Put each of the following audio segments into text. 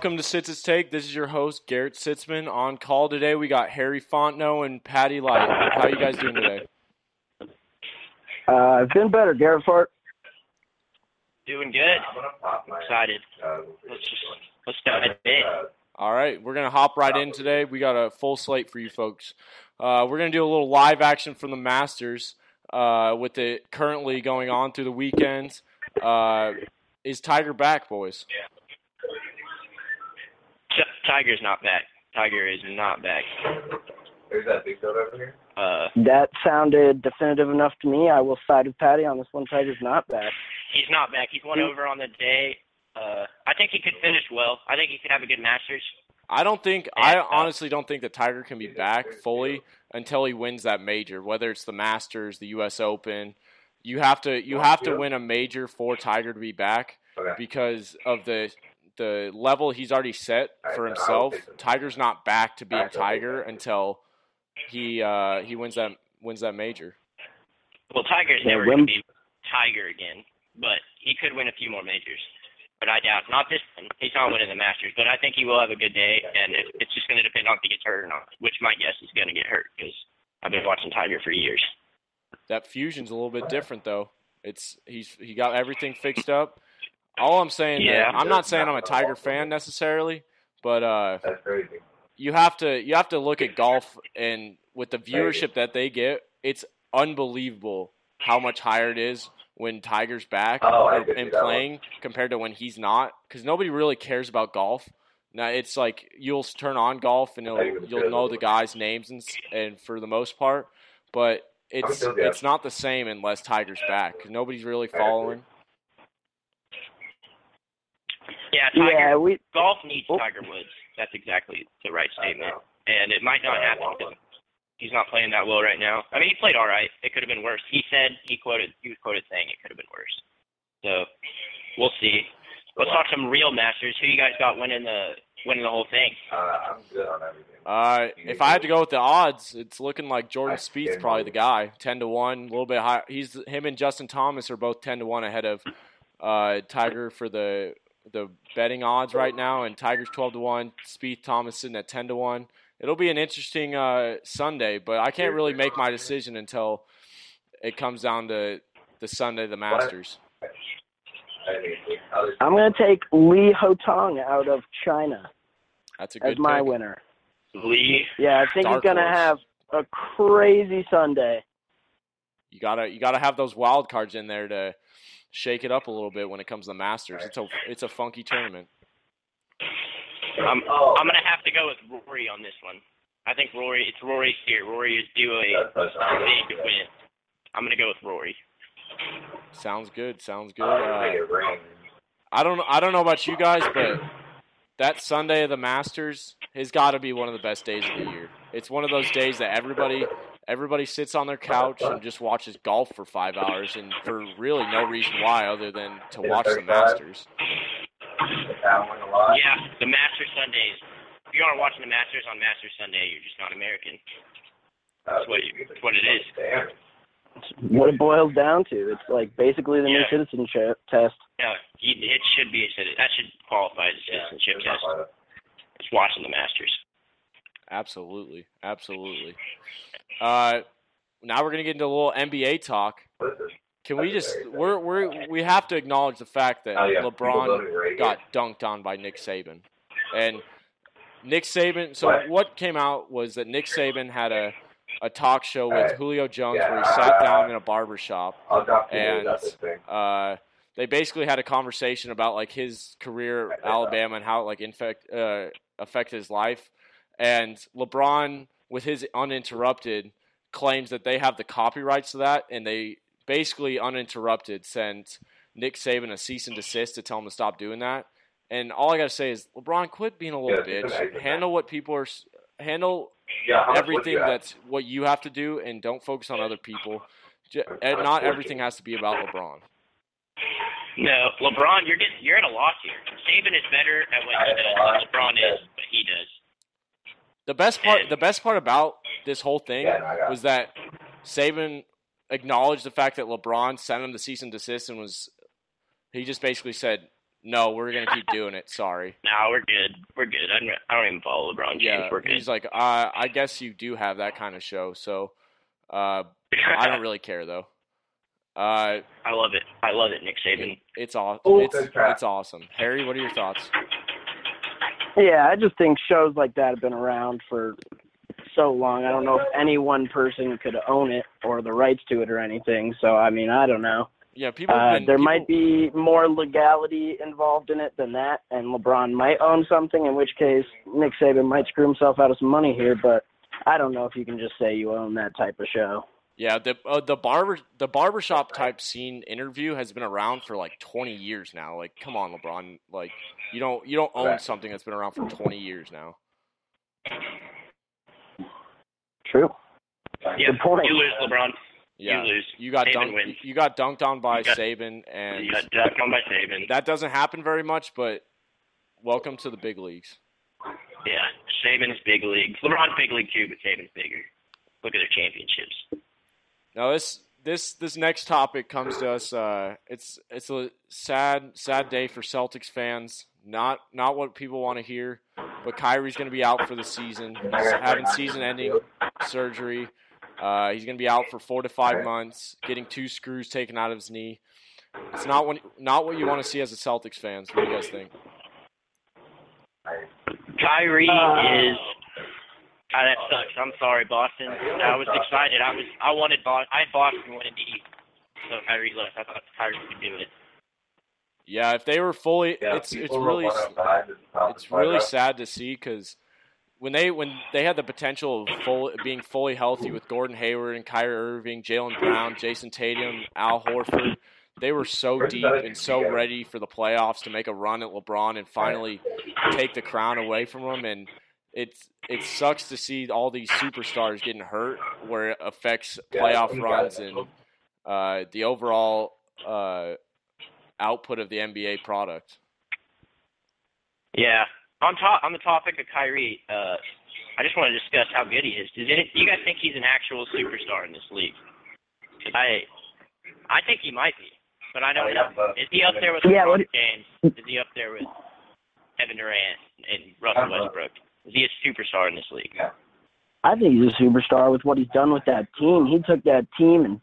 Welcome to Sitz's Take. This is your host Garrett Sitzman. On call today, we got Harry Fontenot and Patty Light. How are you guys doing today? Uh, I've been better, Garrett Fart. Doing good. Excited. Let's just let's dive in. All right, we're gonna hop right in today. We got a full slate for you folks. Uh, we're gonna do a little live action from the Masters uh, with it currently going on through the weekends. Uh, is Tiger back, boys? T- Tiger's not back. Tiger is not back. There's that big build over here. Uh, That sounded definitive enough to me. I will side with Patty on this one. Tiger's not back. he's not back. He's won over on the day. Uh, I think he could finish well. I think he could have a good Masters. I don't think. I Yeah. honestly don't think that Tiger can be back fully until he wins that major, whether it's the Masters, the U.S. Open. You have to. You have to win a major for Tiger to be back Okay. because of the the level he's already set for himself. Tiger's not back to being Tiger until he uh, he wins that wins that major. Well, Tiger's never going to be Tiger again, but he could win a few more majors. But I doubt not this one. He's not winning the Masters, but I think he will have a good day, and it, it's just going to depend on if he gets hurt or not. Which my guess is going to get hurt because I've been watching Tiger for years. That fusion's a little bit different though. It's he's he got everything fixed up. All I'm saying, Yeah. I'm not saying I'm a Tiger fan necessarily, but uh, you have to you have to look at golf and with the viewership that they get, it's unbelievable how much higher it is when Tiger's back Oh, and, and that one. playing compared to when he's not, because nobody really cares about golf. Now it's like you'll turn on golf and it'll, you'll know the guys' names and and for the most part, but it's it's not the same unless Tiger's back. nobody's really following. Yeah, Tiger. Yeah, we. golf needs Oh. Tiger Woods. That's exactly the right statement. And it might not Yeah, happen because he's not playing that well right now. I mean, he played all right. It could have been worse. He said he quoted he was quoted saying it could have been worse. So we'll see. Let's talk some real Masters. Who you guys got winning the winning the whole thing? Uh, I'm good on everything. Uh, if I had to go with the odds, it's looking like Jordan I Spieth's probably the guy, ten to one, a little bit high. He's him and Justin Thomas are both ten to one ahead of uh, Tiger for the the betting odds right now, and Tiger's twelve to one. Spieth Thomas sitting at ten to one. It'll be an interesting uh, Sunday, but I can't really make my decision until it comes down to the Sunday, the Masters. I mean, others- I'm going to take Li Haotong out of China That's a as good my pick. winner. Lee. Yeah, I think Dark he's going to have a crazy Sunday. You gotta you gotta have those wild cards in there to shake it up a little bit when it comes to the Masters. It's a it's a funky tournament. I'm Oh. I'm gonna have to go with Rory on this one. I think Rory. It's Rory's year. Rory is due a big win. I'm gonna go with Rory. Sounds good. Sounds good. Uh, I get rain. I don't I don't know about you guys, but that Sunday of the Masters has got to be one of the best days of the year. It's one of those days that everybody everybody sits on their couch and just watches golf for five hours, and for really no reason why other than to watch the Masters. That one a lot. Yeah, the Masters Sundays. If you aren't watching the Masters on Masters Sunday, you're just not American. That's what you- that's what it is. Damn. What it boils down to. It's like basically the new citizenship test. Yeah, it should be a citizen. that should qualify as a citizenship it's test. not. It's watching the Masters. Absolutely, absolutely. Uh, now we're gonna get into a little NBA talk. What is this? Can we just we're we're we have to acknowledge the fact that Oh. LeBron got dunked on by Nick Saban, and Nick Saban. So What? came out was that Nick Saban had a a talk show with. Julio Jones where he sat down in a barber shop. I'll drop you And- about this thing. Uh, they basically had a conversation about like his career at Alabama and how it like infect uh, affected his life. And LeBron, with his uninterrupted, claims that they have the copyrights to that, and they basically uninterrupted sent Nick Saban a cease and desist to tell him to stop doing that. And all I gotta say is, LeBron, quit being a little Yeah, bitch. Handle what people are. Handle Yeah, how much would everything that's what you have to do, and don't focus on other people. And not everything has to be about LeBron. No, LeBron, you're getting you're at a loss here. Saban is better at what he does than LeBron is what he does. The best part, the best part about this whole thing Yeah, no, was that Saban acknowledged the fact that LeBron sent him the cease and desist and was he just basically said No, we're gonna keep doing it. Sorry. No, we're good. We're good. I don't, I don't even follow LeBron James. Yeah, we're good. he's like, uh, I guess you do have that kind of show, so uh, I don't really care though. Uh, I love it. I love it, Nick Saban. it's awesome. Oh, It's it's awesome. Harry, what are your thoughts? Yeah, I just think shows like that have been around for so long. I don't know if any one person could own it or the rights to it or anything. So I mean, I don't know. Yeah, people. Uh, been, there people- might be more legality involved in it than that, and LeBron might own something. In which case, Nick Saban might screw himself out of some money here. But I don't know if you can just say you own that type of show. Yeah, the uh, the barber the barbershop type scene interview has been around for like 20 years now. Like, come on, LeBron. Like, you don't you don't own Right. something that's been around for 20 years now. True. Yeah, Good point. you lose, LeBron. Yeah, You lose. you got Saban dunked. wins. You got dunked on by You got- Saban, and You got dunked on by Saban. that doesn't happen very much. But welcome to the big leagues. Yeah, Saban's big league. LeBron's big league too, but Saban's bigger. Look at their championships. Now this this this next topic comes to us. Uh, it's it's a sad sad day for Celtics fans. Not not what people want to hear. But Kyrie's going to be out for the season. He's having season-ending surgery. Uh, he's going to be out for four to five months, getting two screws taken out of his knee. It's not what not what you want to see as a Celtics fans. What do you guys think? Kyrie is. Ah, that sucks. I'm sorry, Boston. I was excited. I was. I wanted Boston. I had Boston winning the East. So Kyrie left. I thought Kyrie could do it. Yeah, if they were fully, Yeah, it's it's really don't wanna buy the top it's really up. sad to see because when they when they had the potential of full being fully healthy with Gordon Hayward and Kyrie Irving, Jaylen Brown, Jayson Tatum, Al Horford, they were so deep and so ready for the playoffs to make a run at LeBron and finally take the crown away from him. And it's it sucks to see all these superstars getting hurt, where it affects playoff runs and uh, the overall uh, output of the NBA product. Yeah. On top on the topic of Kyrie, uh, I just want to discuss how good he is. Does it, do you guys think he's an actual superstar in this league? I I think he might be, but I don't know. Is he up there with Yeah, LeBron what- James? Is he up there with Kevin Durant and Russell Westbrook? Is he a superstar in this league? I think he's a superstar with what he's done with that team. He took that team and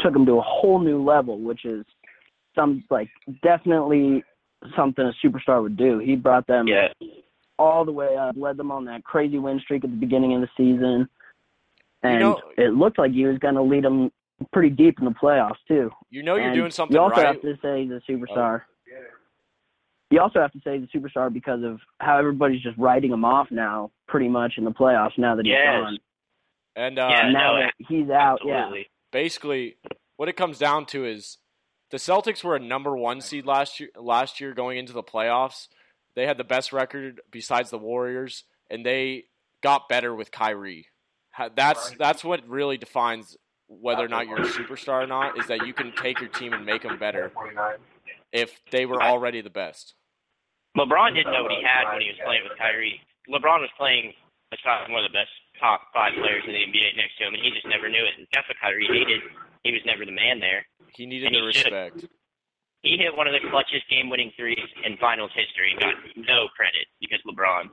took them to a whole new level, which is some like definitely something a superstar would do. He brought them Yeah. all the way up, led them on that crazy win streak at the beginning of the season, and know- it looked like he was going to lead them pretty deep in the playoffs too. You know you're And doing something You also right. have to say he's a superstar. You also have to say the superstar because of how everybody's just writing him off now, pretty much in the playoffs. Now that he's Yes. gone, And uh, Yeah, now no, that he's out, yeah. Basically, what it comes down to is the Celtics were a number one seed last year. Last year, going into the playoffs, they had the best record besides the Warriors, and they got better with Kyrie. That's that's what really defines whether or not you're a superstar or not. Is that you can take your team and make them better if they were already the best. LeBron didn't know what he had when he was playing with Kyrie. LeBron was playing beside one of the best top five players in the NBA next to him, and he just never knew it. And that's what Kyrie hated. He was never the man there. He needed And the he should've- respect. He hit one of the clutchest game-winning threes in Finals history and got no credit because LeBron.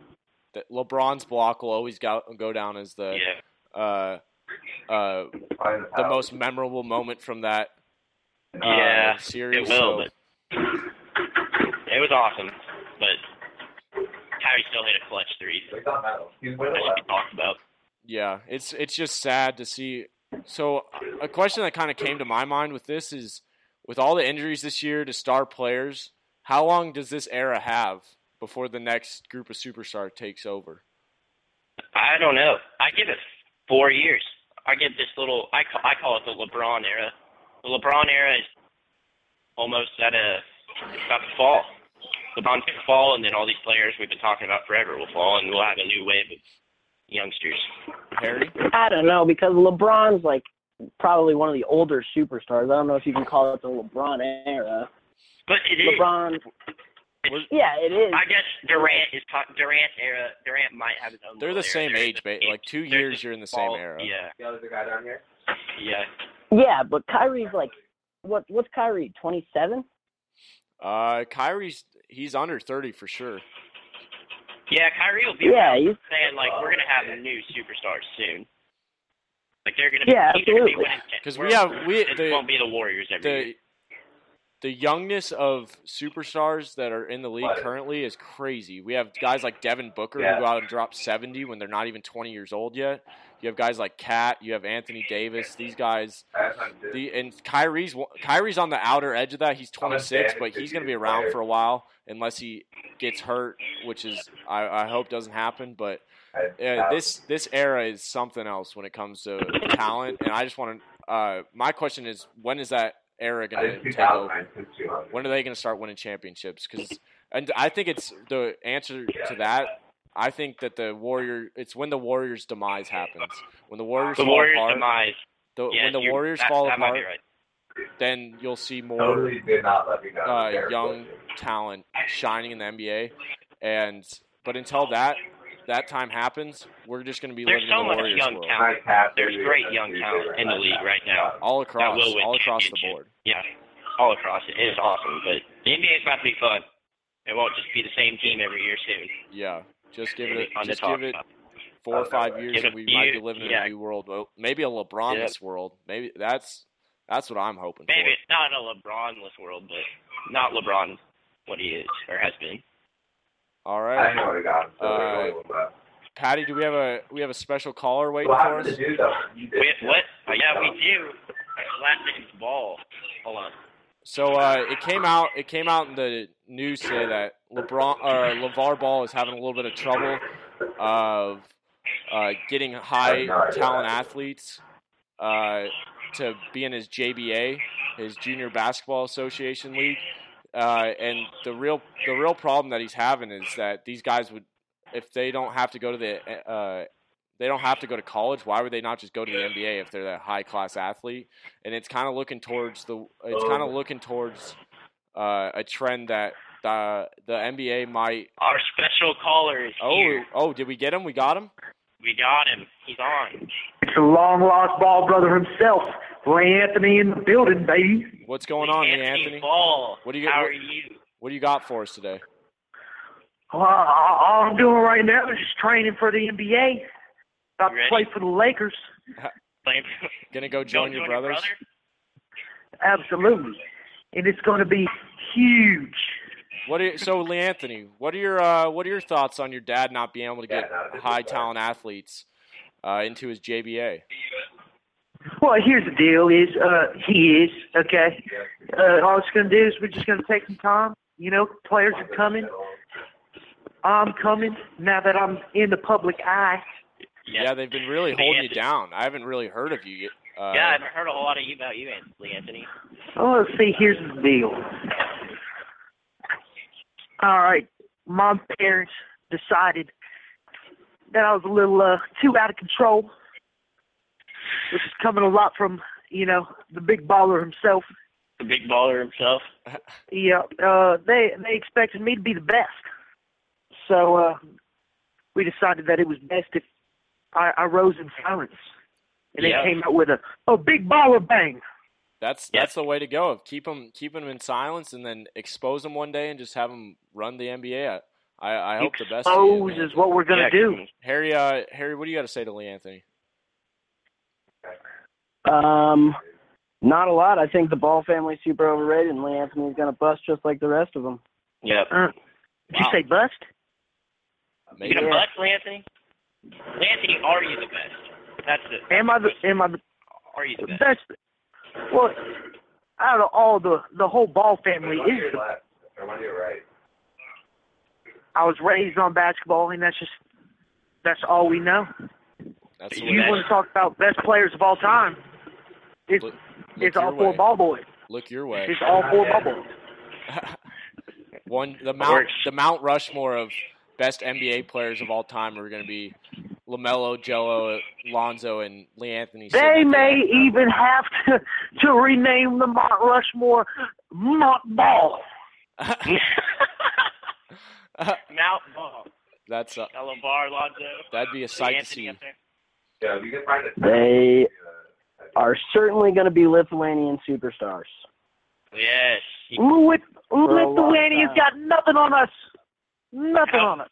That LeBron's block will always go, go down as the Yeah, uh, uh, the most memorable moment from that uh, Yeah, series. it will, so- but it was awesome. But Kyrie still hit a clutch three. He's That should be talked about. Yeah, it's it's just sad to see. So a question that kind of came to my mind with this is, with all the injuries this year to star players, how long does this era have before the next group of superstar takes over? I don't know. I give it four years. I give this little. I call, I call it the LeBron era. The LeBron era is almost at a it's about to fall. LeBron's gonna fall, and then all these players we've been talking about forever will fall, and we'll have a new wave of youngsters. Harry, I don't know because LeBron's like probably one of the older superstars. I don't know if you can call it the LeBron era. But it is. LeBron, We're- yeah, it is. I guess Durant is ta- Durant era. Durant might have his own. they're the era. same They're age, the like two they're years. You're in the same fall- era. Yeah, The other guy down here? yeah. Yeah, but Kyrie's like, what? What's Kyrie? Twenty seven? Uh, Kyrie's he's under thirty for sure. Yeah, Kyrie will be Yeah, around he's- saying like we're gonna have new superstars soon. Like they're gonna be Yeah, he's absolutely. winning 'Cause We're- we have- we- it the- won't be the Warriors every year. The youngness of superstars that are in the league currently is crazy. We have guys like Devin Booker Yeah. who go out and drop seventy when they're not even twenty years old yet. You have guys like KAT. You have Anthony Davis. These guys. That's not good. The and Kyrie's Kyrie's on the outer edge of that. He's 26, but he's going to be around for a while unless he gets hurt, which is I, I hope doesn't happen. But uh, this this era is something else when it comes to talent, and I just want to. Uh, my question is, when is that era going to take over? When are they going to start winning championships? Because and I think it's the answer to that. I think that the Warrior. It's when the Warriors' demise happens. When the Warriors the fall Warriors apart. demise. the, Yeah, when the Warriors that, fall that apart, right. then you'll see more Totally did not let me know. uh, young talent shining in the NBA. And but until that that time happens, we're just going to be There's living so in the much Warriors young world. talent. Nice hat, There's dude. great young talent in the league right now. all across, will all across the board. Yeah, all across it. It is awesome, but the NBA is about to be fun. It won't just be the same team every year soon. Yeah, just give It'll it, be just talk give it four or five years, and we a might be living in a new world. Well, maybe a LeBronless world. Maybe that's that's what I'm hoping for. Maybe for. it's not a LeBronless world, but not LeBron what he is or has been. All I know I got. So Uh, we're going with that. Patty, do we have a we have a special caller waiting What for us? do though? You did. Wait, what? Oh, yeah, we do. Last name's Ball. Hold on. So uh, it came out. It came out in the news today that LeBron or LeVar Ball is having a little bit of trouble of uh, getting high talent athletes uh, to be in his JBA, his Junior Basketball Association League. Uh, and the real the real problem that he's having is that these guys would, if they don't have to go to the uh, they don't have to go to college. Why would they not just go to the NBA if they're that high class athlete? And it's kind of looking towards the it's kind of looking towards uh, a trend that the the NBA might. Our special caller is Oh here. oh, did we get him? We got him. We got him. He's on. It's the long lost ball brother himself, Ray Anthony in the building, baby. What's going on, Lee Anthony, Anthony? Ball. What do you- How what- are you? What do you got for us today? Well, all all I'm doing right now is just training for the NBA. About You to play for the Lakers. Gonna go Go join your join brothers? Absolutely. And it's going to be huge. What are you, so, Lee Anthony? What are your uh, what are your thoughts on your dad not being able to get Yeah, no, high talent athletes uh, into his JBA? Well, here's the deal: is uh, he is okay. Uh, all it's going to do is we're just going to take some time. You know, players are coming. I'm coming now that I'm in the public eye. Yeah, they've been really holding you down. I haven't really heard of you. Yet. Uh, yeah, I haven't heard a whole lot of you about you, Lee Anthony. Oh, let's see. Here's the deal. All right, my parents decided that I was a little uh, too out of control, which is coming a lot from you know the big baller himself. The big baller himself. Yeah, uh, they they expected me to be the best, so uh, we decided that it was best if I, I rose in silence, and Yeah. they came out with a a big baller bang. That's Yeah. that's the way to go. Keep them keep them in silence and then expose them one day and just have them run the NBA. I I hope the best. for you, Expose is what we're gonna Yeah, do. Harry, uh, Harry, what do you got to say to Lee Anthony? Um, not a lot. I think the Ball family's super overrated, and Lee Anthony's gonna bust just like the rest of them. Yep. Uh, did you say bust? You Maybe. gonna bust Lee Anthony? Lee Anthony, are you the best? That's the. Am I the am I the Are you the best? best? Well, out of all the the whole Ball family is. here The, left. Everyone here right. I was raised on basketball, and that's just that's all we know. That's the You way. You bet. want to talk about best players of all time? It's Look, look it's all your four way. ball boys. Look your way. It's all four ball boys. One the Mount the Mount Rushmore of best NBA players of all time are going to be LaMelo, Gelo, Lonzo, and Lee Anthony. They at may end. even have to to rename the Mount Rushmore Mount Ball. Mount Ball. That's uh, Bar Lonzo. that'd be a sight to see. Yeah, if you can find a They are certainly going to be Lithuanian superstars. Yes. You- With for a long Lithuania's time. got nothing on us. Nothing on us.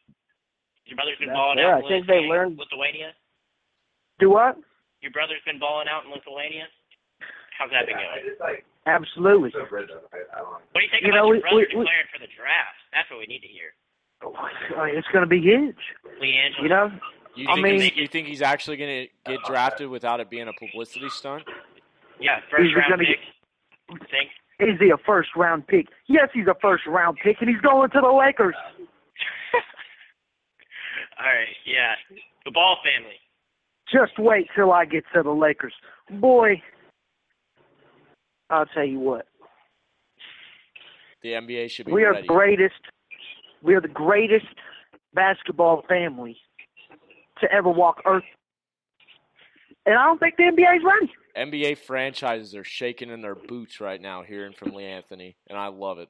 Your brother's been That's balling fair. out in I think they Lithuania- learned- Lithuania. Do what? Your brother's been balling out in Lithuania. How's that been Yeah, I going? just like Absolutely. so. I, I don't. What do you think You about know, your we- brother we- we- for the draft? That's what we need to hear. Oh, It's going to be huge. LiAngelo. You know, You I think mean- he's, you think he's actually going to get drafted without it being a publicity stunt? yeah, first He's round gonna pick. get- Think. is he a first round pick? Yes, he's a first round pick, and he's going to the Lakers. All right, yeah. The Ball family. Just wait till I get to the Lakers. Boy, I'll tell you what. The NBA should be We are ready. greatest. We are the greatest basketball family to ever walk Earth. And I don't think the NBA's ready. NBA franchises are shaking in their boots right now, hearing from Lee Anthony, and I love it.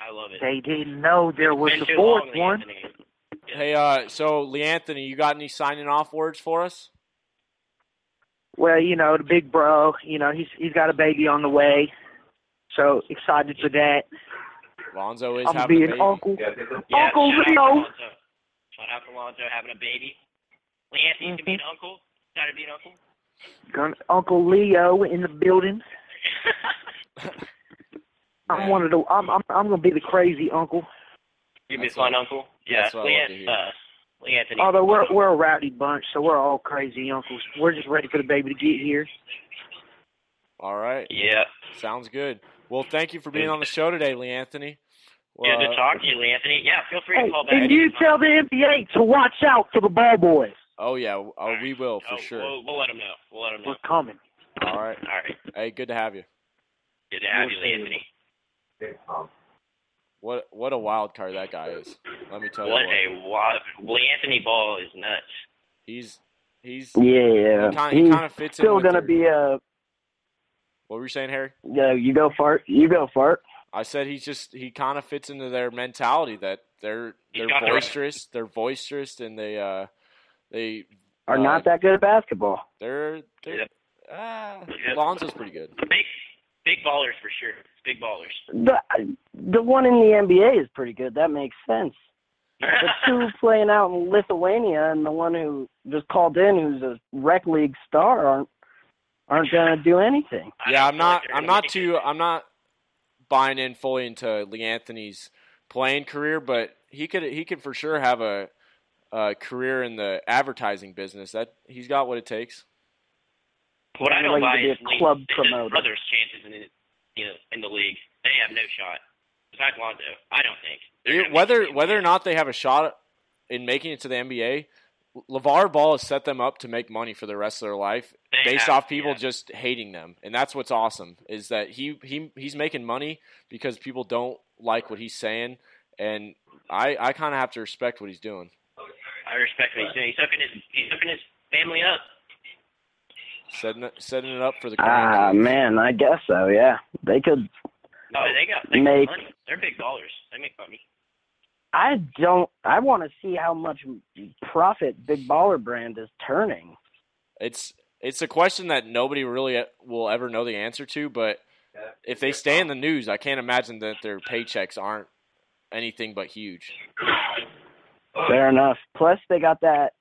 I love it. They didn't know there was Been a fourth long, one. Anthony. Hey, uh, so Lee Anthony, you got any signing off words for us? Well, you know, the big bro, you know, he's he's got a baby on the way. So excited for that. Lonzo is I'm having a baby. uncle. Yeah, is, Yeah, Uncle shout out to Leo. Lonzo. Shout out to Lonzo having a baby. Lee Anthony's to be an uncle. Got to be an uncle. Gonna, Uncle Leo in the building. I'm Man, one of the I'm I'm I'm gonna be the crazy uncle. You be That's fun, uncle. Yeah, that's Lee, love uh, Lee Anthony. Although we're we're a rowdy bunch, so we're all crazy uncles. We're just ready for the baby to get here. All right, Yeah. sounds good. Well, thank you for being on the show today, Lee Anthony. Well, Good to uh, talk to you, Lee Anthony. Yeah, feel free to call back. and you tell the NBA to watch out for the ball boys. Oh yeah, oh, we will for Oh, sure. We'll, we'll let them know. We'll let them know. We're coming. All right. All right. Hey, good to have you. Good to have We'll you, Anthony. big. What what a wild card that guy is. Let me tell What you what. a wild. Lee Anthony Ball is nuts. He's he's Yeah, he kind he he's kind of fits still with gonna their- be a. What were you saying, Harry? Yeah, you go fart. You go fart. I said he's just he kind of fits into their mentality that they're they're got the right- boisterous, they're boisterous, and they uh they Are uh, not that good at basketball. they're they're Yep. ah Yep. Lonzo's pretty good. Big, big ballers for sure. Big ballers. The the one in the NBA is pretty good. That makes sense. The two playing out in Lithuania and the one who just called in, who's a rec league star, aren't aren't gonna do anything. Yeah, I'm not I'm not too. I'm not buying in fully into Lee Anthony's playing career, but he could he could for sure have a, a career in the advertising business. That he's got what it takes. What I don't Like to buy be a is club is promoter. brother's chances in the, you know, in the league. They have no shot. Besides Lonzo, I don't think. They're gonna make Whether whether or not they have a shot in making it to the NBA, LeVar Ball has set them up to make money for the rest of their life They based have- off people yeah. just hating them. And that's what's awesome is that he, he he's making money because people don't like what he's saying and I, I kind of have to respect what he's doing. I respect what he's doing. He's hooking his he's hooking his family up. Setting it, setting it up for the Ah grandkids. man, I guess so. Yeah, they could. No, they got they Make- got money. They're big ballers. They make money. I don't. I want to see how much profit Big Baller Brand is turning. It's it's a question that nobody really will ever know the answer to, but if they stay in the news, I can't imagine that their paychecks aren't anything but huge. Fair enough. Plus, they got that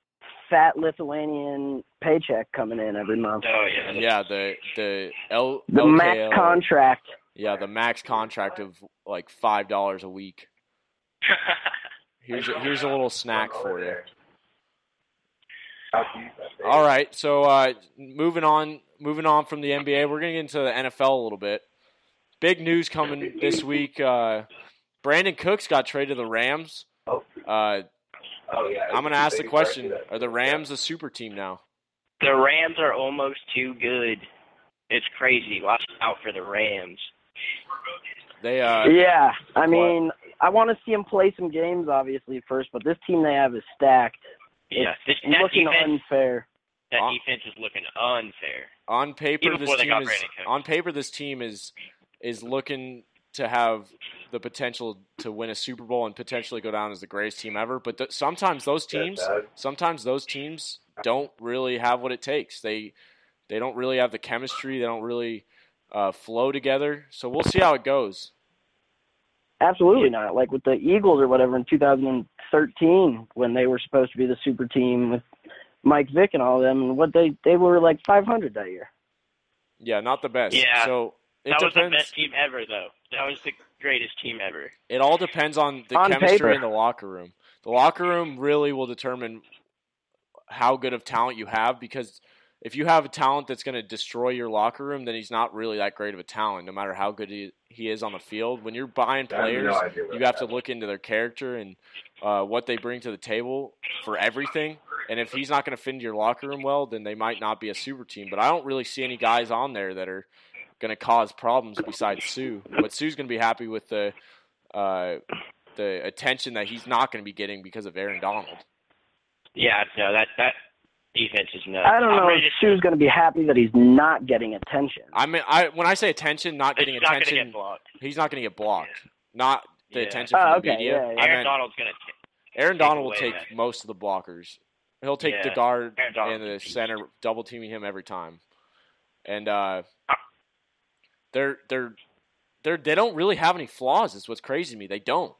fat Lithuanian paycheck coming in every month. Oh yeah. Yeah, the the L The LKL, max contract. Yeah, the max contract of like five dollars a week. Here's a, here's a little snack for you. All right, so uh, moving on, moving on from the NBA, we're gonna get into the NFL a little bit. Big news coming this week. Uh, Brandin Cooks got traded to the Rams. Uh, Oh, yeah. I'm gonna ask the question: Are the Rams a super team now? the Rams are almost too good. It's crazy. Watch out for the Rams. They uh, Yeah, I mean, I want to see them play some games, obviously first, but this team they have is stacked. Yeah, this, It's that looking defense, unfair. that Uh, defense is looking unfair. on paper Even this team is on paper this team is is looking to have the potential to win a Super Bowl and potentially go down as the greatest team ever. But th- sometimes those teams, sometimes those teams don't really have what it takes. They they don't really have the chemistry. They don't really uh, flow together. So we'll see how it goes. Absolutely not. Like with the Eagles or whatever in 2013 when they were supposed to be the super team with Mike Vick and all of them, and what they they were like 500 that year. Yeah, not the best. Yeah, So it that was the best team ever, though. That was the greatest team ever. It all depends on the On chemistry paper. in the locker room. The locker room really will determine how good of talent you have because if you have a talent that's going to destroy your locker room, then he's not really that great of a talent, no matter how good he, he is on the field. When you're buying I have players, no you have to look into their character and uh, what they bring to the table for everything. And if he's not going to fit into your locker room well, then they might not be a super team. But I don't really see any guys on there that are going to cause problems besides Suh. But Suh's going to be happy with the uh, the attention that he's not going to be getting because of Aaron Donald. Yeah, no, that that defense is nuts. I don't I'm know if ready Suh's going to be happy that he's not getting attention. I mean, I when I say attention, not It's getting not going to attention, get blocked. he's not going to get blocked. Not the Yeah. attention from Oh, the okay, media. yeah, yeah. Aaron meant Donald's going to. Aaron Donald will take that. most of the blockers. He'll take the Yeah, guard and the is a beast. center double teaming him every time. And uh, they're they're they're they don't really have any flaws. Is what's crazy to me. They don't.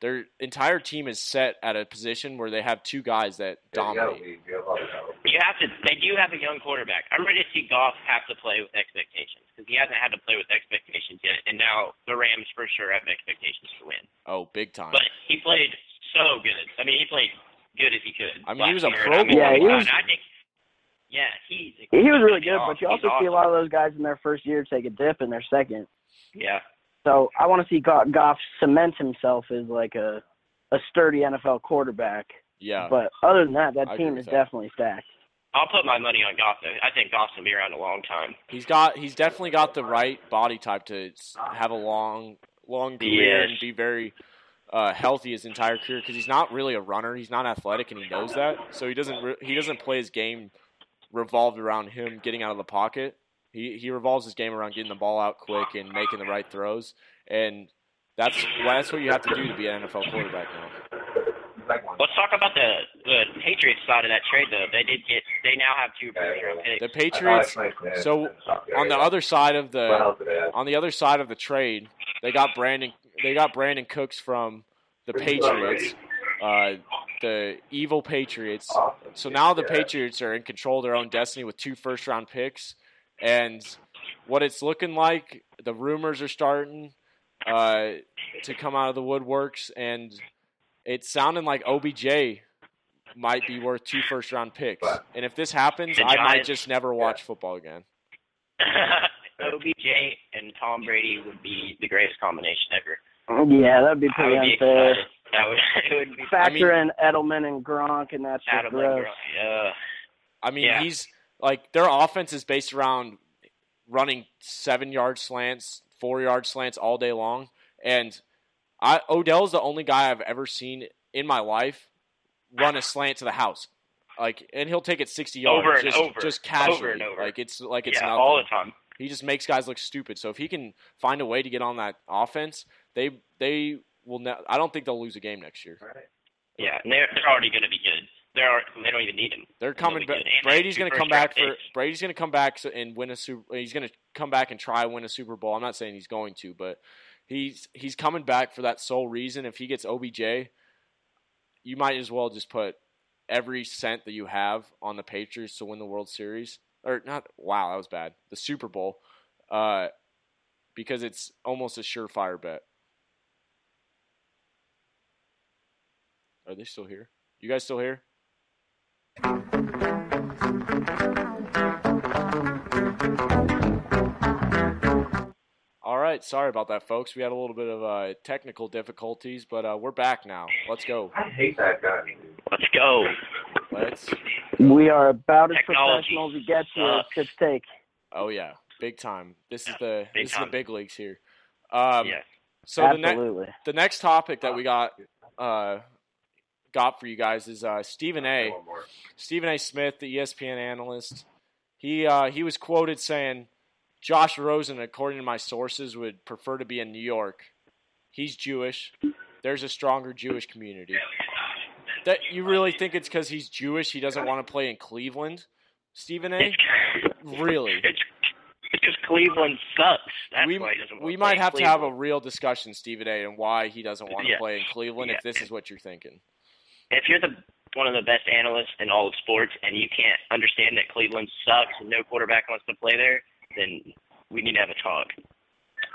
Their entire team is set at a position where they have two guys that dominate. You have to. They do have a young quarterback. I'm ready to see Goff have to play with expectations because he hasn't had to play with expectations yet, and now the Rams for sure have expectations to win. Oh, big time. But he played so good. I mean, he played good as he could. I mean, he was a last Pro I'm Bowl. Yeah, he was- I think. Yeah, he's. He was really good, awesome. but you He's also see a lot of those guys in their first year take a dip in their second. Yeah. So I want to see Goff cement himself as like a a sturdy NFL quarterback. yeah, But other than that, that I team is that. definitely stacked. I'll put my money on Goff though. I think Goff's gonna be around a long time. he's got he's definitely got the right body type to have a long long career and be very uh, healthy his entire career because he's not really a runner. He's not athletic, and he knows that. So he doesn't re- he doesn't play his game revolved around him getting out of the pocket. He he revolves his game around getting the ball out quick and making the right throws, and that's that's what you have to do to be an NFL quarterback now. Let's talk about the the Patriots side of that trade though. They did get. They now have two first round picks. The Patriots. So on the other side of the on the other side of the trade, they got Brandon. They got Brandin Cooks from the Patriots, uh, the evil Patriots. So now the Patriots are in control of their own destiny with two first round picks, and what it's looking like, the rumors are starting uh, to come out of the woodworks, and it's sounding like OBJ might be worth two first round picks. And if this happens, I might just never watch football again. OBJ and Tom Brady would be the greatest combination ever. Yeah, that'd be pretty would be unfair. excited. That would it would be Factor in Edelman and Gronk, and that's just Adam gross. yeah. I mean, Yeah. he's like their offense is based around running seven yard slants, four yard slants all day long, and I Odell's the only guy I've ever seen in my life run a slant to the house. Like, and he'll take it sixty yards, Over and just, over. just casually. Over and over. Like it's like it's yeah, nothing. all the time. He just makes guys look stupid. So if he can find a way to get on that offense, they they will. Ne- I don't think they'll lose a game next year. Yeah, and they're they're already going to be good. They're they don't even need him. They're coming. Be Brady's going to come back for. Brady's going to come back and win a super. He's going to come back and try win a Super Bowl. I'm not saying he's going to, but he's he's coming back for that sole reason. If he gets OBJ, you might as well just put every cent that you have on the Patriots to win the World Series. Or not. Wow, that was bad. The Super Bowl, uh, because it's almost a surefire bet. Are they still here? You guys still here? All right, sorry about that, folks. We had a little bit of uh, technical difficulties, but uh, we're back now. Let's go. I hate that guy. Let's go. Let's. We are about as Technology professional as we get to at sucks. Take. Oh yeah, big time. This is the Big this is the big leagues here. Um, yeah. So the next the next topic that we got uh, got for you guys is uh, Stephen A. Stephen A. Smith, the ESPN analyst, he uh, he was quoted saying, "Josh Rosen, according to my sources, would prefer to be in New York. He's Jewish. There's a stronger Jewish community. That you really think it's because he's Jewish? He doesn't want to play in Cleveland, Stephen A. Really? It's it's just Cleveland sucks. That's we why he doesn't want we might have to have a real discussion, Stephen A, and why he doesn't want to Yeah. play in Cleveland. If this is what you're thinking, If you're the one of the best analysts in all of sports, and you can't understand that Cleveland sucks and no quarterback wants to play there, then we need to have a talk.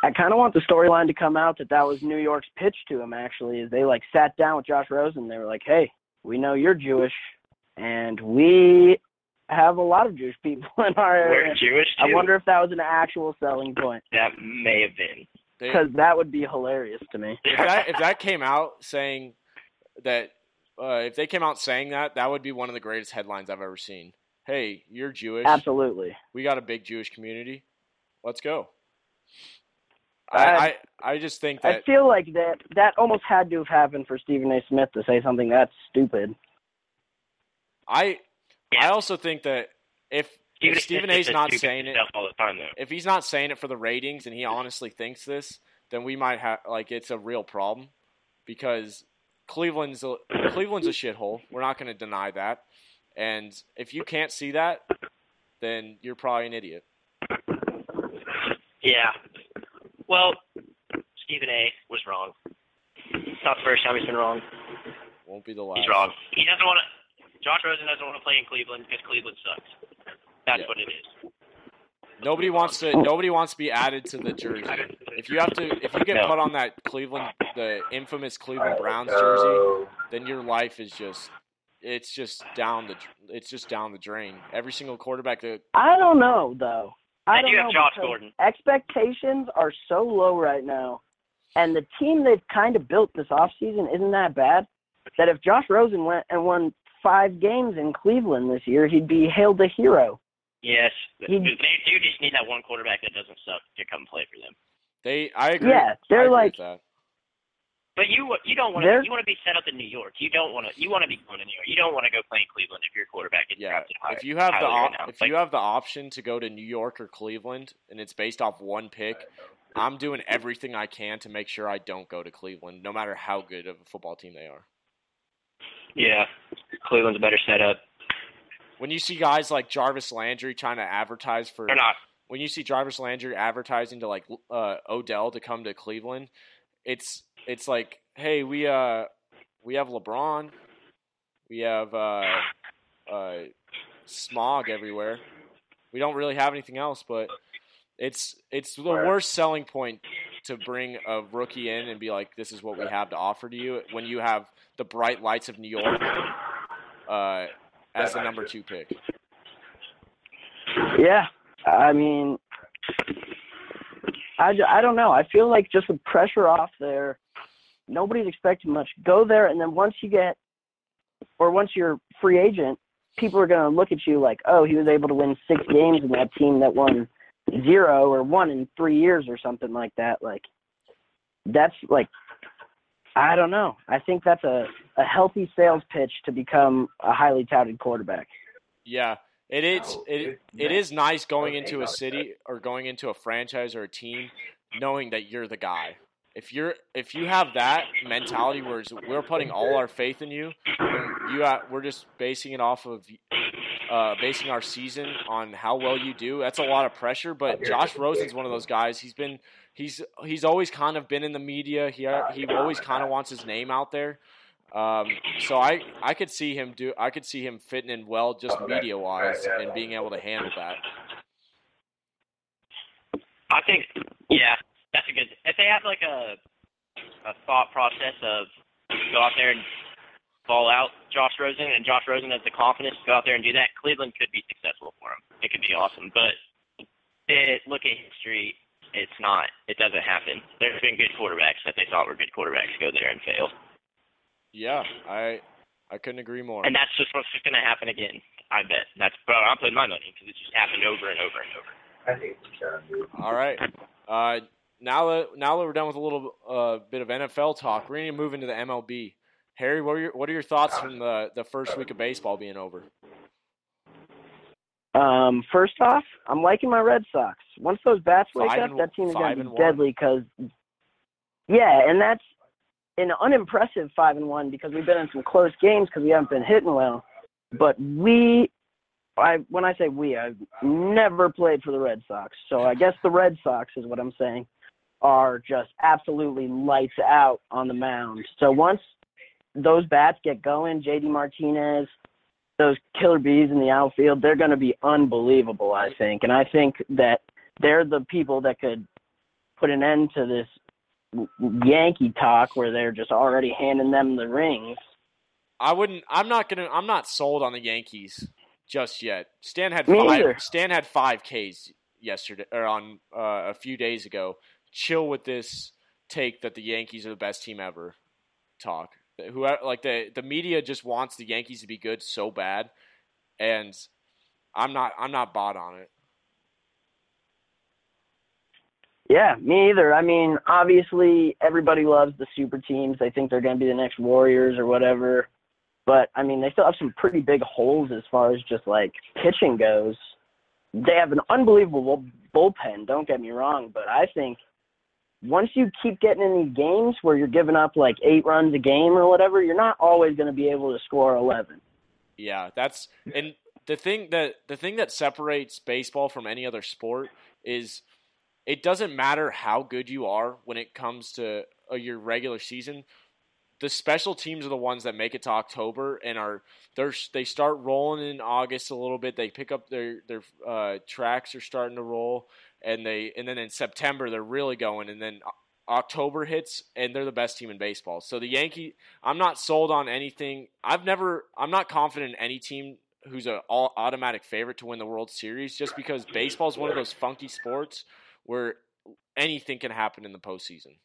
I kind of want the storyline to come out that that was New York's pitch to him. Actually, is they like sat down with Josh Rosen. And they were like, "Hey, we know you're Jewish, and we have a lot of Jewish people in our We're area." Jewish too. I wonder if that was an actual selling point that may have been. because that would be hilarious to me. if that if that came out saying that uh, if they came out saying that, that would be one of the greatest headlines I've ever seen. Hey, you're Jewish. Absolutely. We got a big Jewish community. Let's go. I- I, I I just think that I feel like that that almost had to have happened for Stephen A. Smith to say something that's stupid. I Yeah. I also think that if if Stephen Smith A's not saying it, all the time though. if he's not saying it for the ratings and he honestly thinks this, then we might have like it's a real problem because Cleveland's a, Cleveland's a shithole. We're not going to deny that. And if you can't see that, then you're probably an idiot. Yeah. Well, Stephen A. was wrong. It's not the first time he's been wrong. Won't be the last. He's wrong. He doesn't want to. Josh Rosen doesn't want to play in Cleveland because Cleveland sucks. That's Yeah. what it is. Nobody wants to. Oh. Nobody wants to be added to the jersey. If you have to, if you get No. put on that Cleveland, the infamous Cleveland Browns jersey, then your life is just. It's just down the. It's just down the drain. Every single quarterback that I don't know though. I I don't do know have Josh Gordon. Expectations are so low right now, and the team they've kind of built this offseason isn't that bad. That if Josh Rosen went and won five games in Cleveland this year, he'd be hailed a hero. Yes. They do just need that one quarterback that doesn't suck to come play for them. they, I agree. Yeah, they're agree like- that. But you you don't want to you want to be set up in New York. You don't want to you want to be going to New York. You don't want to go play in Cleveland if your quarterback gets Yeah, drafted higher. if you have the highly right if Like, you have the option to go to New York or Cleveland and it's based off one pick, I'm doing everything I can to make sure I don't go to Cleveland, no matter how good of a football team they are. yeah, Cleveland's a better setup. When you see guys like Jarvis Landry trying to advertise for They're not. when you see Jarvis Landry advertising to like uh, Odell to come to Cleveland, it's it's like, hey, we uh we have LeBron, we have uh, uh, smog everywhere. We don't really have anything else, but it's it's the worst selling point to bring a rookie in and be like, this is what we have to offer to you when you have the bright lights of New York uh, as the number two pick. Yeah, I mean, I, I don't know. I feel like just the pressure off there, nobody's expecting much. Go there, and then once you get, or once you're free agent, people are going to look at you like, oh, he was able to win six games in that team that won zero or one in three years or something like that. Like, that's like, I don't know. I think that's a, a healthy sales pitch to become a highly touted quarterback. Yeah, it is. No, It it's nice. going into a city or going into a franchise or a team, knowing that you're the guy. If you're if you have that mentality, where it's, we're putting all our faith in you, and you ha- we're just basing it off of uh, basing our season on how well you do. That's a lot of pressure. But Josh Rosen's one of those guys. He's been he's he's always kind of been in the media. He he always kind of wants his name out there. Um, so I I could see him do I could see him fitting in well just media wise and being able to handle that. I think, yeah, that's a good. If they have like a a thought process of go out there and ball out Josh Rosen, and Josh Rosen has the confidence to go out there and do that, Cleveland could be successful for him. It could be awesome, but it, look at history. It's not. It doesn't happen. There's been good quarterbacks that they thought were good quarterbacks go there and fail, Yeah, I I couldn't agree more. and that's just what's going to happen again. I bet. That's bro. I'm putting my money because it just happened over and over and over. I think we. All right. Uh, now that now that we're done with a little uh, bit of NFL talk, we're going to move into the MLB. Harry, what are your what are your thoughts from the the first week of baseball being over? Um, first off, I'm liking my Red Sox. Once those bats wake Five up, and- that team is going to be deadly. Because, yeah, and that's an unimpressive five and one because we've been in some close games because we haven't been hitting well. But we I when I say we, I've never played for the Red Sox, so I guess the Red Sox is what I'm saying are just absolutely lights out on the mound. So once those bats get going, JD Martinez, those killer bees in the outfield, they're going to be unbelievable, I think. And I think that they're the people that could put an end to this Yankee talk where they're just already handing them the rings. I wouldn't. I'm not gonna. I'm not sold on the Yankees just yet. Stanton Me five. either. Stanton five Ks yesterday or on uh, a few days ago. Chill with this take that the Yankees are the best team ever. Talk. Who like the the media just wants the Yankees to be good so bad, and I'm not. I'm not bought on it. Yeah, me either. I mean, obviously everybody loves the super teams. They think they're going to be the next Warriors or whatever. But I mean, they still have some pretty big holes as far as just like pitching goes. They have an unbelievable bullpen, don't get me wrong, but I think once you keep getting in these games where you're giving up like 8 runs a game or whatever, you're not always going to be able to score 11. Yeah, that's and the thing that the thing that separates baseball from any other sport is it doesn't matter how good you are when it comes to uh, your regular season. The special teams are the ones that make it to October and are they start rolling in August a little bit. They pick up their their uh, tracks are starting to roll, and they and then in September they're really going, and then October hits and they're the best team in baseball. So the Yankee, I'm not sold on anything. I've never, I'm not confident in any team who's a all automatic favorite to win the World Series, just because baseball is one of those funky sports where anything can happen in the postseason.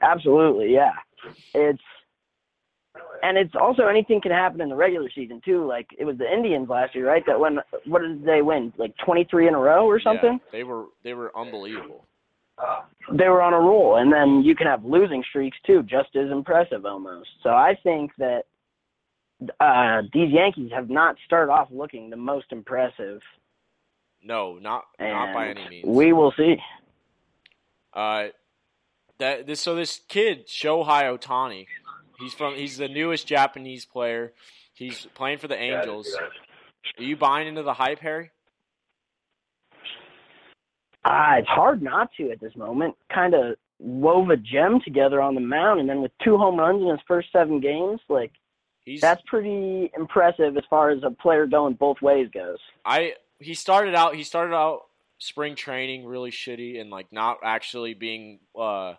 Absolutely, yeah. It's and it's also anything can happen in the regular season too. Like it was the Indians last year, right? That when what did they win? Like twenty three in a row or something? Yeah, they were they were unbelievable. They were on a roll, and then you can have losing streaks too, just as impressive almost. So I think that uh, these Yankees have not started off looking the most impressive, No, not and not by any means. we will see. Uh, that this so this kid Shohei Ohtani, he's from he's the newest Japanese player. He's playing for the Angels. Are you buying into the hype, Harry? Uh, it's hard not to at this moment. Kind of wove a gem together on the mound, and then with two home runs in his first seven games, like He's that's pretty impressive as far as a player going both ways goes. I he started out he started out spring training really shitty and like not actually being uh,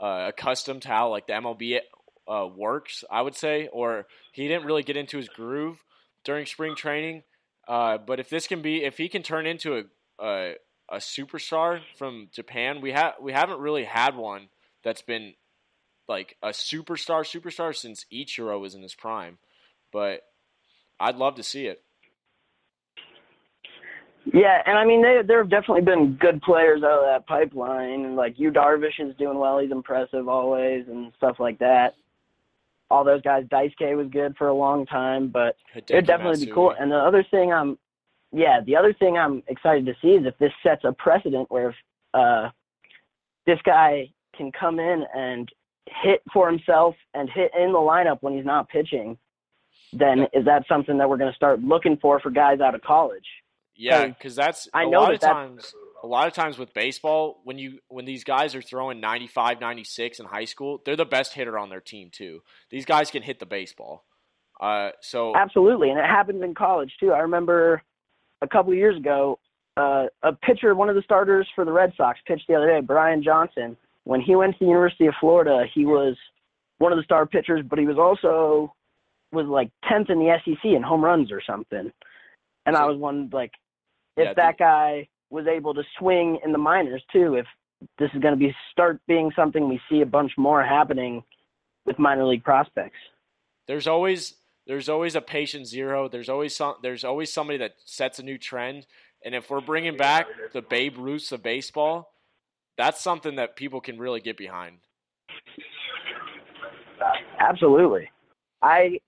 uh, accustomed to how like the MLB uh, works. I would say, or he didn't really get into his groove during spring training. Uh, but if this can be, if he can turn into a a, a superstar from Japan, we have we haven't really had one that's been like a superstar superstar since Ichiro was in his prime. But I'd love to see it. Yeah, and I mean they there have definitely been good players out of that pipeline. Like Yu Darvish is doing well, he's impressive always and stuff like that. All those guys, Dice K was good for a long time, but it'd Hideki definitely be cool. And the other thing I'm yeah, the other thing I'm excited to see is if this sets a precedent where if uh this guy can come in and hit for himself and hit in the lineup when he's not pitching, then is that something that we're going to start looking for for guys out of college? Yeah, 'Cause because that's I a know lot that times. A lot of times with baseball, when you when these guys are throwing 95, 96 in high school, they're the best hitter on their team too. These guys can hit the baseball. Uh, so Absolutely, and it happens in college too. I remember a couple of years ago, uh, a pitcher, one of the starters for the Red Sox, pitched the other day, Brian Johnson. When he went to the University of Florida, he was one of the star pitchers, but he was also was like tenth in the SEC in home runs or something. And I was one like, if Yeah, that the- guy was able to swing in the minors too, if this is going to be start being something we see a bunch more happening with minor league prospects. there's always there's always a patient zero. There's always some there's always somebody that sets a new trend. And if we're bringing back the Babe Ruths of baseball, that's something that people can really get behind. Absolutely. I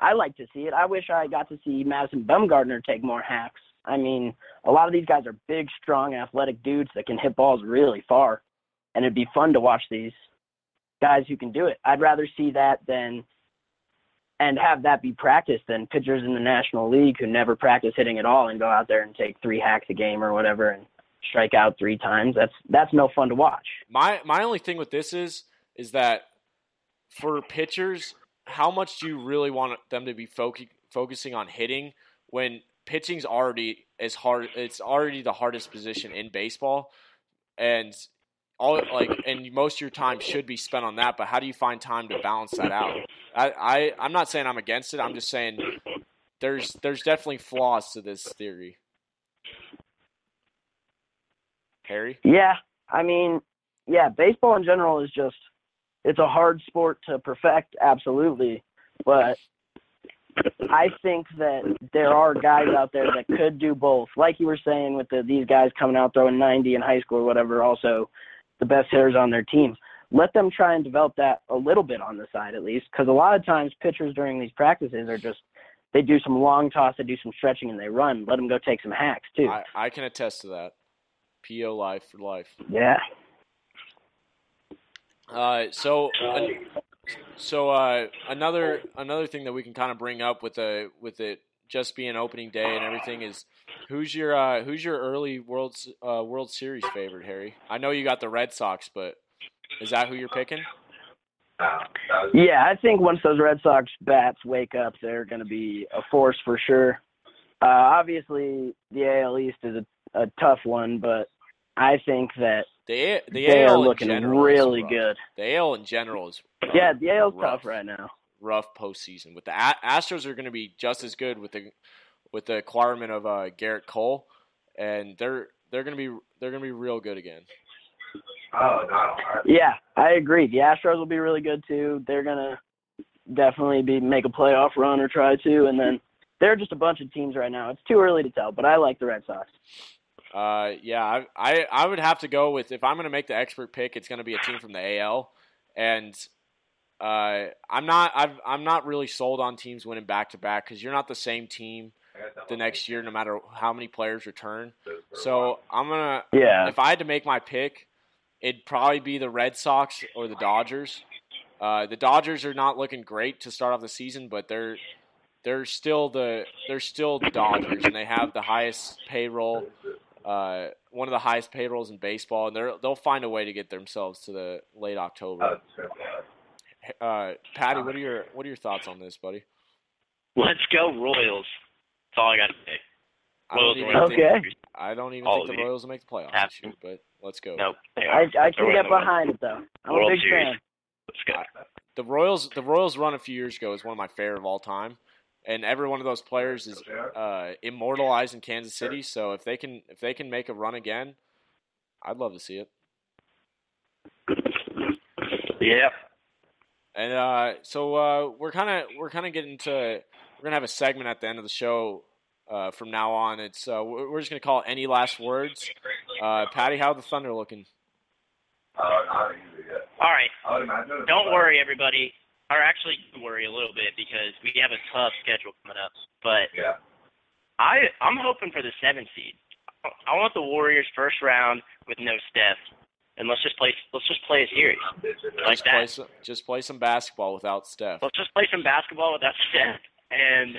I like to see it. I wish I got to see Madison Bumgarner take more hacks. I mean, a lot of these guys are big, strong, athletic dudes that can hit balls really far, and it'd be fun to watch these guys who can do it. I'd rather see that than and have that be practiced than pitchers in the National League who never practice hitting at all and go out there and take three hacks a game or whatever and strike out three times. That's that's no fun to watch. My my only thing with this is is that for pitchers, how much do you really want them to be foc- focusing on hitting when pitching's already as hard? It's already the hardest position in baseball, and all like and most of your time should be spent on that. But how do you find time to balance that out? I, I I'm not saying I'm against it. I'm just saying there's there's definitely flaws to this theory. Harry? Yeah, I mean, yeah, baseball in general is just it's a hard sport to perfect, absolutely, but I think that there are guys out there that could do both. Like you were saying with the, these guys coming out throwing 90 in high school or whatever, also the best hitters on their team. Let them try and develop that a little bit on the side at least, because a lot of times pitchers during these practices are just they do some long toss, they do some stretching, and they run. Let them go take some hacks too. I, I can attest to that. PO life for life. yeah. Uh, so, uh, so uh, another another thing that we can kind of bring up with the with it just being opening day and everything is who's your uh, who's your early World uh, World Series favorite, Harry? I know you got the Red Sox, but is that who you're picking? Yeah, I think once those Red Sox bats wake up, they're going to be a force for sure. Uh, obviously, the AL East is a, a tough one, but I think that The A- the they AL are looking really good. The AL in general is Yeah, the AL's rough. tough right now. rough postseason. With the A- Astros are going to be just as good with the with the acquirement of uh, Gerrit Cole, and they're they're going to be they're going to be real good again. Oh, no. Yeah, I agree. The Astros will be really good too. They're gonna definitely be make a playoff run or try to, and then they're just a bunch of teams right now. It's too early to tell, but I like the Red Sox. Uh, yeah, I, I I would have to go with if I'm going to make the expert pick, it's going to be a team from the AL, and uh, I'm not I've, I'm not really sold on teams winning back to back because you're not the same team the next year, no matter how many players return. So I'm gonna Yeah, if I had to make my pick, it'd probably be the Red Sox or the Dodgers. Uh, the Dodgers are not looking great to start off the season, but they're they're still the they're still the Dodgers, and they have the highest payroll, uh, one of the highest payrolls in baseball, and they're they'll find a way to get themselves to the late October. Uh, Patty, what are your what are your thoughts on this, buddy? Let's go Royals. That's all I got to say. I don't Royals even win. think, Okay. I don't even All think the. Royals will make the playoffs Have this year, to. but let's go. Nope. I. I can winning get behind it though. I'm World a big Series. fan. Let's go. the Royals the Royals run a few years ago is one of my favorite of all time, and every one of those players is uh, immortalized in Kansas City. So if they can if they can make a run again, I'd love to see it. Yeah. And uh, so uh, we're kind of we're kind of getting to we're gonna have a segment at the end of the show. Uh, from now on, it's uh, we're we're just gonna call it any last words. Uh, Patty, how the Thunder looking? All right. Don't worry, everybody. Or actually, worry a little bit because we have a tough schedule coming up. But Yeah. I I'm hoping for the seventh seed. I want the Warriors first round with no Steph, and let's just play let's just play a series like Just play that. some, just play some basketball without Steph. Let's just play some basketball without Steph, and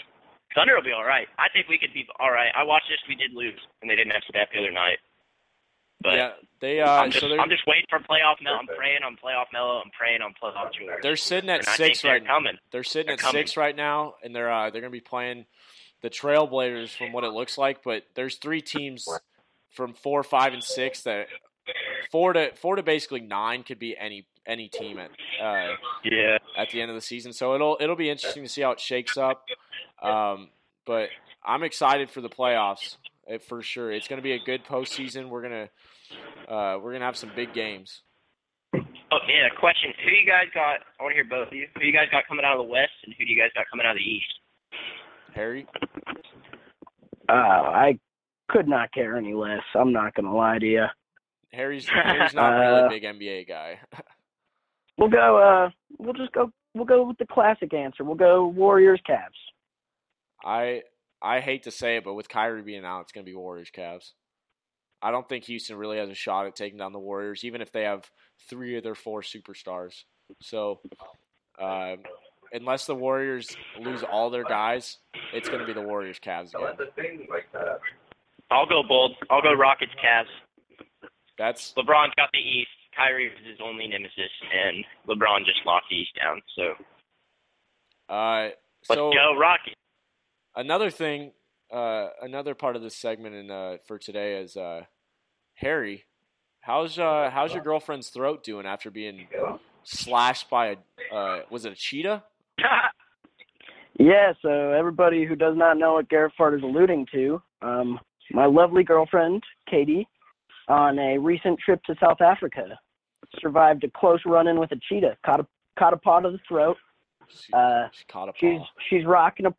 Thunder will be all right. I think we could be all right. I watched this. We did lose, and they didn't have Steph the other night. But yeah, they uh, I'm just so they're I'm just waiting for playoff Melo. I'm praying on playoff Melo. I'm praying on playoff George. they're sitting at and I six think they're right coming. They're sitting They're at coming. six right now, and they're uh, they're going to be playing the Trailblazers from what it looks like. But there's three teams from four, five, and six that four to four to basically nine could be any any team at uh, Yeah. at the end of the season. So it'll it'll be interesting to see how it shakes up. Um, but I'm excited for the playoffs for sure. It's going to be a good postseason. We're gonna uh, we're gonna have some big games. Oh yeah. Question: Who you guys got? I want to hear both of you. Who you guys got coming out of the West, and who do you guys got coming out of the East? Harry, Uh, I could not care any less. I'm not gonna lie to you. Harry's Harry's not really Uh, a big NBA guy. We'll go. Uh, we'll just go. We'll go with the classic answer. We'll go Warriors, Cavs. I I hate to say it, but with Kyrie being out, it's going to be Warriors Cavs. I don't think Houston really has a shot at taking down the Warriors, even if they have three of their four superstars. So, uh, unless the Warriors lose all their guys, it's going to be the Warriors Cavs again. that's the thing like. I'll go bold. I'll go Rockets, Cavs. That's LeBron's got the East. Kyrie is his only nemesis, and LeBron just locked the East down. So uh, let's so go Rockets. another thing, uh, another part of this segment in uh, for today is uh, Harry. How's uh, how's your girlfriend's throat doing after being slashed by a uh, was it a cheetah? Yeah, so everybody who does not know what Garrett Fart is alluding to, um, my lovely girlfriend, Katie, on a recent trip to South Africa, survived a close run in with a cheetah, caught a caught a paw to the throat. She, Uh, she caught a She's paw. she's rocking a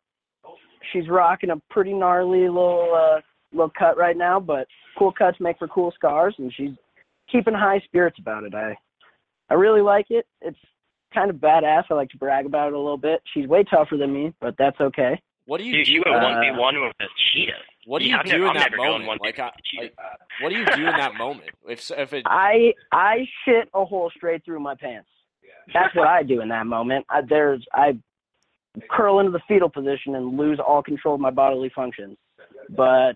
she's rocking a pretty gnarly little uh little cut right now, but cool cuts make for cool scars and she's keeping high spirits about it. I I really like it. It's kind of badass. I like to brag about it a little bit. She's way tougher than me, but that's okay. What do you Dude, do? you went uh, one v one with a cheetah. What do you I've do never- in that moment? Like, I, with a cheetah. like, what do you do in that moment? If if it I I shit a hole straight through my pants. That's what I do in that moment. I, there's I curl into the fetal position and lose all control of my bodily functions. But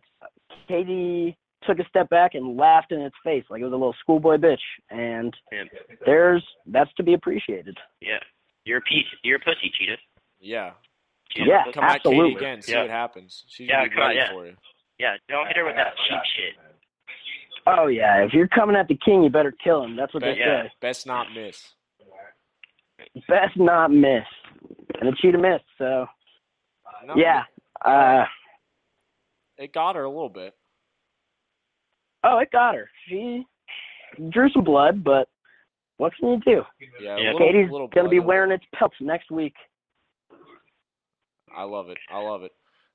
Katie took a step back and laughed in its face like it was a little schoolboy bitch, and Yeah. there's that's to be appreciated. Yeah, you're a piece. You're a pussy, cheetah. yeah, Cheetah. Yeah, come at Katie absolutely. again, see Yeah. what happens. She's Yeah, gonna be ready yeah. for you. Yeah, don't hit her with that cheap shit. Oh yeah, if you're coming at the king, you better kill him. That's what But they yeah. say. Best not miss. Best not miss, and the cheetah missed. So No, yeah. Uh, it got her a little bit. Oh, it got her. She drew some blood, but what can you do? Yeah, Yeah. little, Katie's little gonna be wearing its pelts next week. I love it. I love it.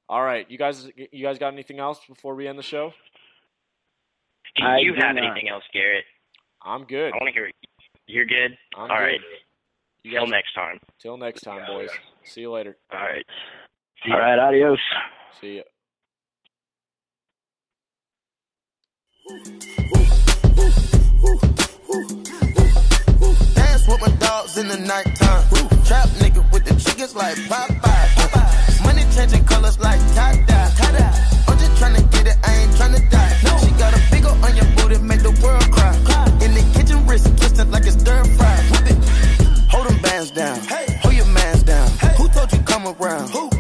All right, you guys, you guys got anything else before we end the show? Do you do have not. anything else, Garrett? I'm good. I want to hear. it. You're good. I'm All good. right. You Till guys, next time. till next time, boys. See you later. All right. See All adios. See ya. Dance with my dogs in the nighttime. Trap nigga with the chickens like Popeye. Money changing colors like tie-dye. I'm just tryna get it, I ain't tryna die. She got a big on your booty, make the world cry. In the kitchen, wrist twisted like it's stir fry. Hold them bands down. Hold your mans down. Who told you come around? Who?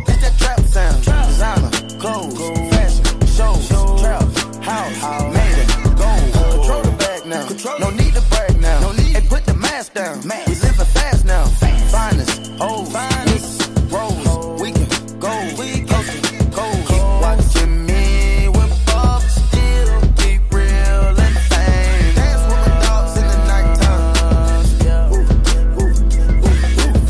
The mask. We living fast now. Finest, old, finest, rose. We can go, we to coast. Keep watching me with Bob still keep real and fame. Dance with my dogs in the nighttime.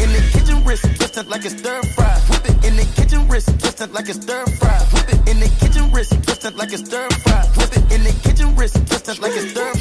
In the kitchen, wrist twisted like it's stir fry. Whip it in the kitchen, wrist twisted like it's stir fry. Whip it in the kitchen, wrist twisted like it's stir fry. Whip it in the kitchen, wrist twisted like it's stir